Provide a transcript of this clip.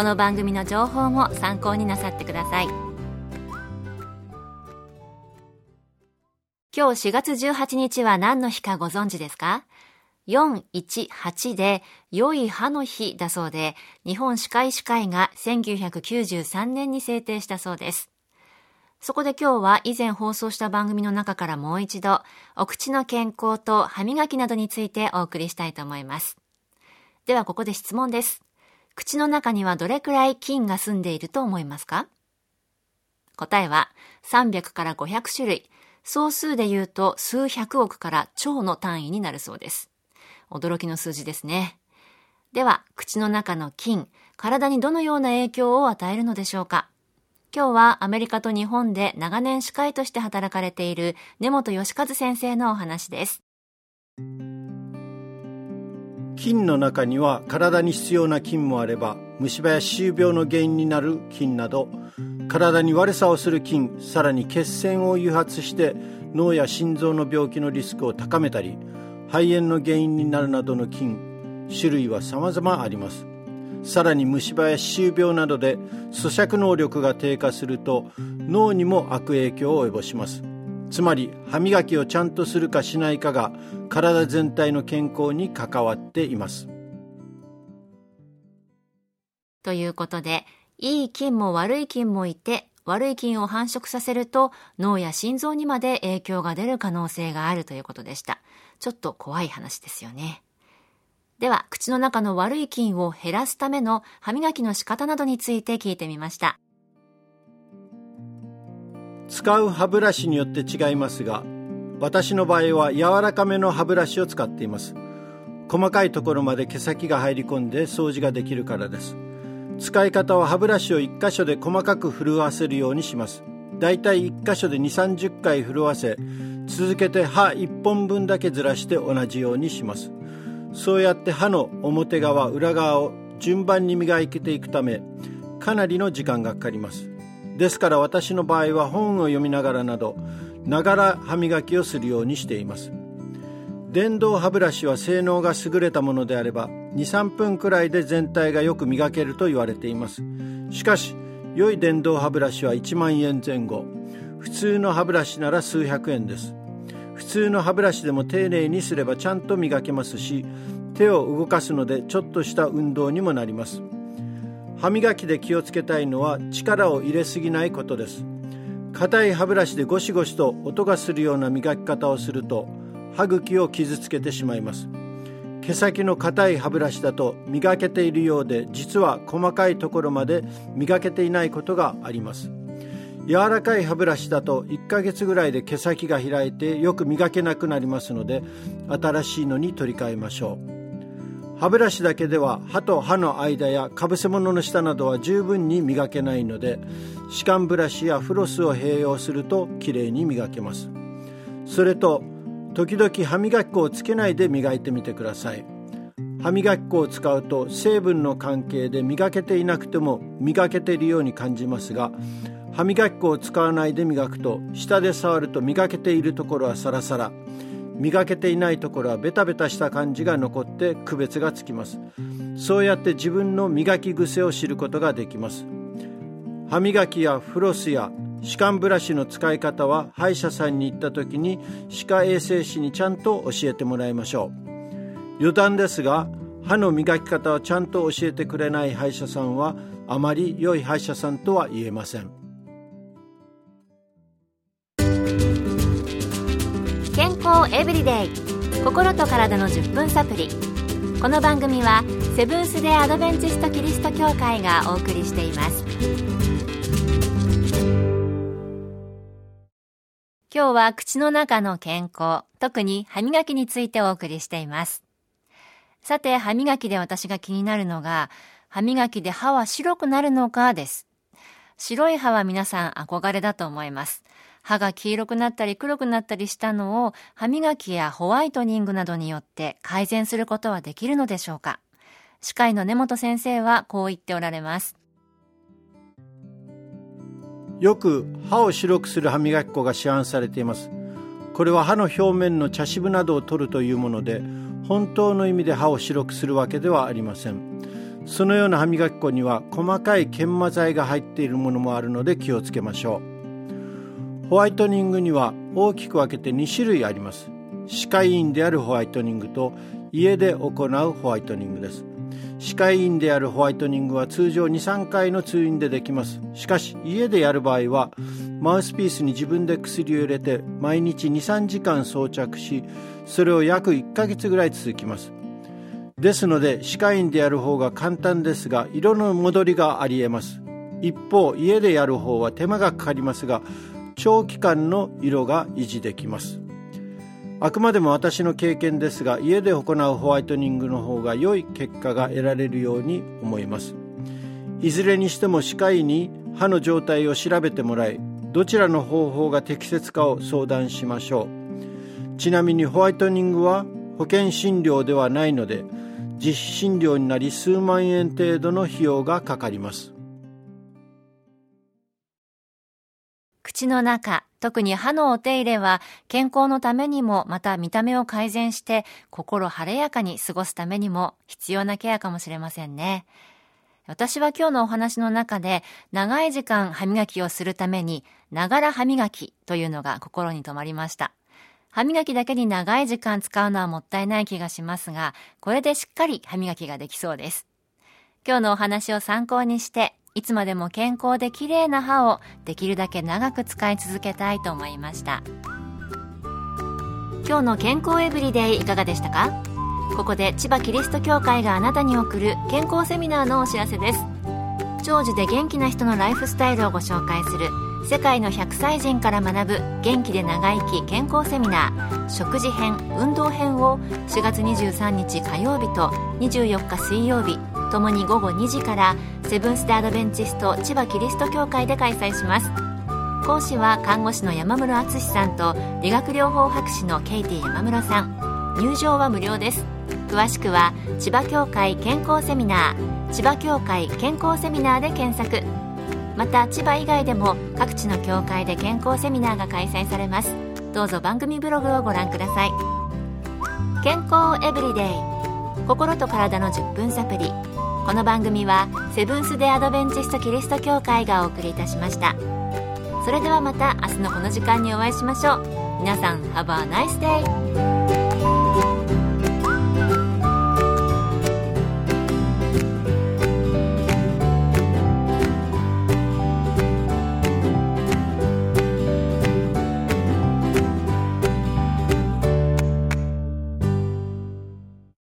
この番組の情報も参考になさってください今日4月18日は何の日かご存知ですか？418で良い歯の日だそうで日本歯科医師会が1993年に制定したそうですそこで今日は以前放送した番組の中からもう一度、お口の健康と歯磨きなどについてお送りしたいと思います。ではここで質問です。口の中にはどれくらい菌が住んでいると思いますか？答えは300から500種類、総数で言うと数百億から超の単位になるそうです。驚きの数字ですね。では、口の中の菌、体にどのような影響を与えるのでしょうか？今日はアメリカと日本で長年歯科医として働かれている根本義和先生のお話です。菌の中には体に必要な菌もあれば虫歯や歯周病の原因になる菌など体に悪さをする菌さらに血栓を誘発して脳や心臓の病気のリスクを高めたり肺炎の原因になるなどの菌種類は様々あります。さらに虫歯や歯周病などで咀嚼能力が低下すると脳にも悪影響を及ぼします。つまり歯磨きをちゃんとするかしないかが体全体の健康に関わっています。ということでいい菌も悪い菌もいて悪い菌を繁殖させると脳や心臓にまで影響が出る可能性があるということでした。ちょっと怖い話ですよね。では、口の中の悪い菌を減らすための歯磨きの仕方などについて聞いてみました。使う歯ブラシによって違いますが、私の場合は柔らかめの歯ブラシを使っています。細かいところまで毛先が入り込んで掃除ができるからです。使い方は歯ブラシを1箇所で細かく震わせるようにします。だいたい1箇所で2、30回震わせ、続けて歯1本分だけずらして同じようにします。そうやって歯の表側裏側を順番に磨いていくためかなりの時間がかかりますですから私の場合は本を読みながらなどながら歯磨きをするようにしています。電動歯ブラシは性能が優れたものであれば23分くらいで全体がよく磨けると言われています。しかし良い電動歯ブラシは1万円前後。普通の歯ブラシなら数百円です。普通の歯ブラシでも丁寧にすればちゃんと磨けますし手を動かすのでちょっとした運動にもなります。歯磨きで気をつけたいのは力を入れすぎないことです。硬い歯ブラシでゴシゴシと音がするような磨き方をすると歯茎を傷つけてしまいます。毛先の硬い歯ブラシだと磨けているようで実は細かいところまで磨けていないことがあります。柔らかい歯ブラシだと1ヶ月ぐらいで毛先が開いてよく磨けなくなりますので新しいのに取り替えましょう。歯ブラシだけでは歯と歯の間やかぶせ物の下などは十分に磨けないので歯間ブラシやフロスを併用するときれいに磨けます。それと時々歯磨き粉をつけないで磨いてみてください。歯磨き粉を使うと成分の関係で磨けていなくても磨けているように感じますが歯磨き粉を使わないで磨くと下で触ると磨けているところはサラサラ。磨けていないところはベタベタした感じが残って区別がつきます。そうやって自分の磨き癖を知ることができます。歯磨きやフロスや歯間ブラシの使い方は歯医者さんに行った時に歯科衛生士にちゃんと教えてもらいましょう。余談ですが歯の磨き方をちゃんと教えてくれない歯医者さんはあまり良い歯医者さんとは言えません。健康エブリデイ。心と体の10分サプリ。この番組はセブンス・デ・アドベンチスト・キリスト教会がお送りしています。今日は口の中の健康特に歯磨きについてお送りしています。さて歯磨きで私が気になるのが歯磨きで歯は白くなるのかです。白い歯は皆さん憧れだと思います。歯が黄色くなったり黒くなったりしたのを歯磨きやホワイトニングなどによって改善することはできるのでしょうか？歯科医の根本先生はこう言っておられます。よく歯を白くする歯磨き粉が市販されています。これは歯の表面の茶渋などを取るというもので本当の意味で歯を白くするわけではありません。そのような歯磨き粉には細かい研磨剤が入っているものもあるので気をつけましょう。ホワイトニングには大きく分けて2種類あります。歯科医院であるホワイトニングと家で行うホワイトニングです。歯科医院であるホワイトニングは通常23回の通院でできます。しかし家でやる場合はマウスピースに自分で薬を入れて毎日23時間装着しそれを約1ヶ月ぐらい続きます。ですので歯科医院でやる方が簡単ですが色の戻りがありえます。一方家でやる方は手間がかかりますが長期間の色が維持できます。あくまでも私の経験ですが家で行うホワイトニングの方が良い結果が得られるように思います。いずれにしても歯科医に歯の状態を調べてもらいどちらの方法が適切かを相談しましょう。ちなみにホワイトニングは保険診療ではないので実費診療になり数万円程度の費用がかかります。口の中、特に歯のお手入れは健康のためにもまた見た目を改善して心晴れやかに過ごすためにも必要なケアかもしれませんね。私は今日のお話の中で長い時間歯磨きをするためにながら歯磨きというのが心に留まりました。歯磨きだけに長い時間使うのはもったいない気がしますが、これでしっかり歯磨きができそうです。今日のお話を参考にしていつまでも健康で綺麗な歯をできるだけ長く使い続けたいと思いました。今日の健康エブリデイいかがでしたか？ここで千葉キリスト教会があなたに送る健康セミナーのお知らせです。長寿で元気な人のライフスタイルをご紹介する世界の100歳人から学ぶ元気で長生き健康セミナー。食事編運動編を4月23日火曜日と24日水曜日。ともに午後2時からセブンス・デ・アドベンチスト千葉キリスト教会で開催します。講師は看護師の山室敦さんと理学療法博士のケイティ山室さん。入場は無料です。詳しくは千葉協会健康セミナー千葉協会健康セミナーで検索。また千葉以外でも各地の協会で健康セミナーが開催されます。どうぞ番組ブログをご覧ください。健康エブリデイ。心と体の10分サプリ。この番組はセブンス・デ・アドベンチスト・キリスト教会がお送りいたしましたそれではまた明日のこの時間にお会いしましょう皆さん Have a nice day!